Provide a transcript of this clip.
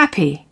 happy.